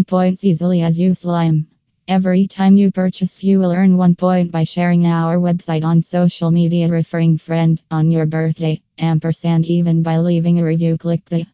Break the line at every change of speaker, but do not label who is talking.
earn points easily as you slime. Every time you purchase, you will earn one point by sharing our website on social media, referring friend on your birthday, ampersand even by leaving a review. Click the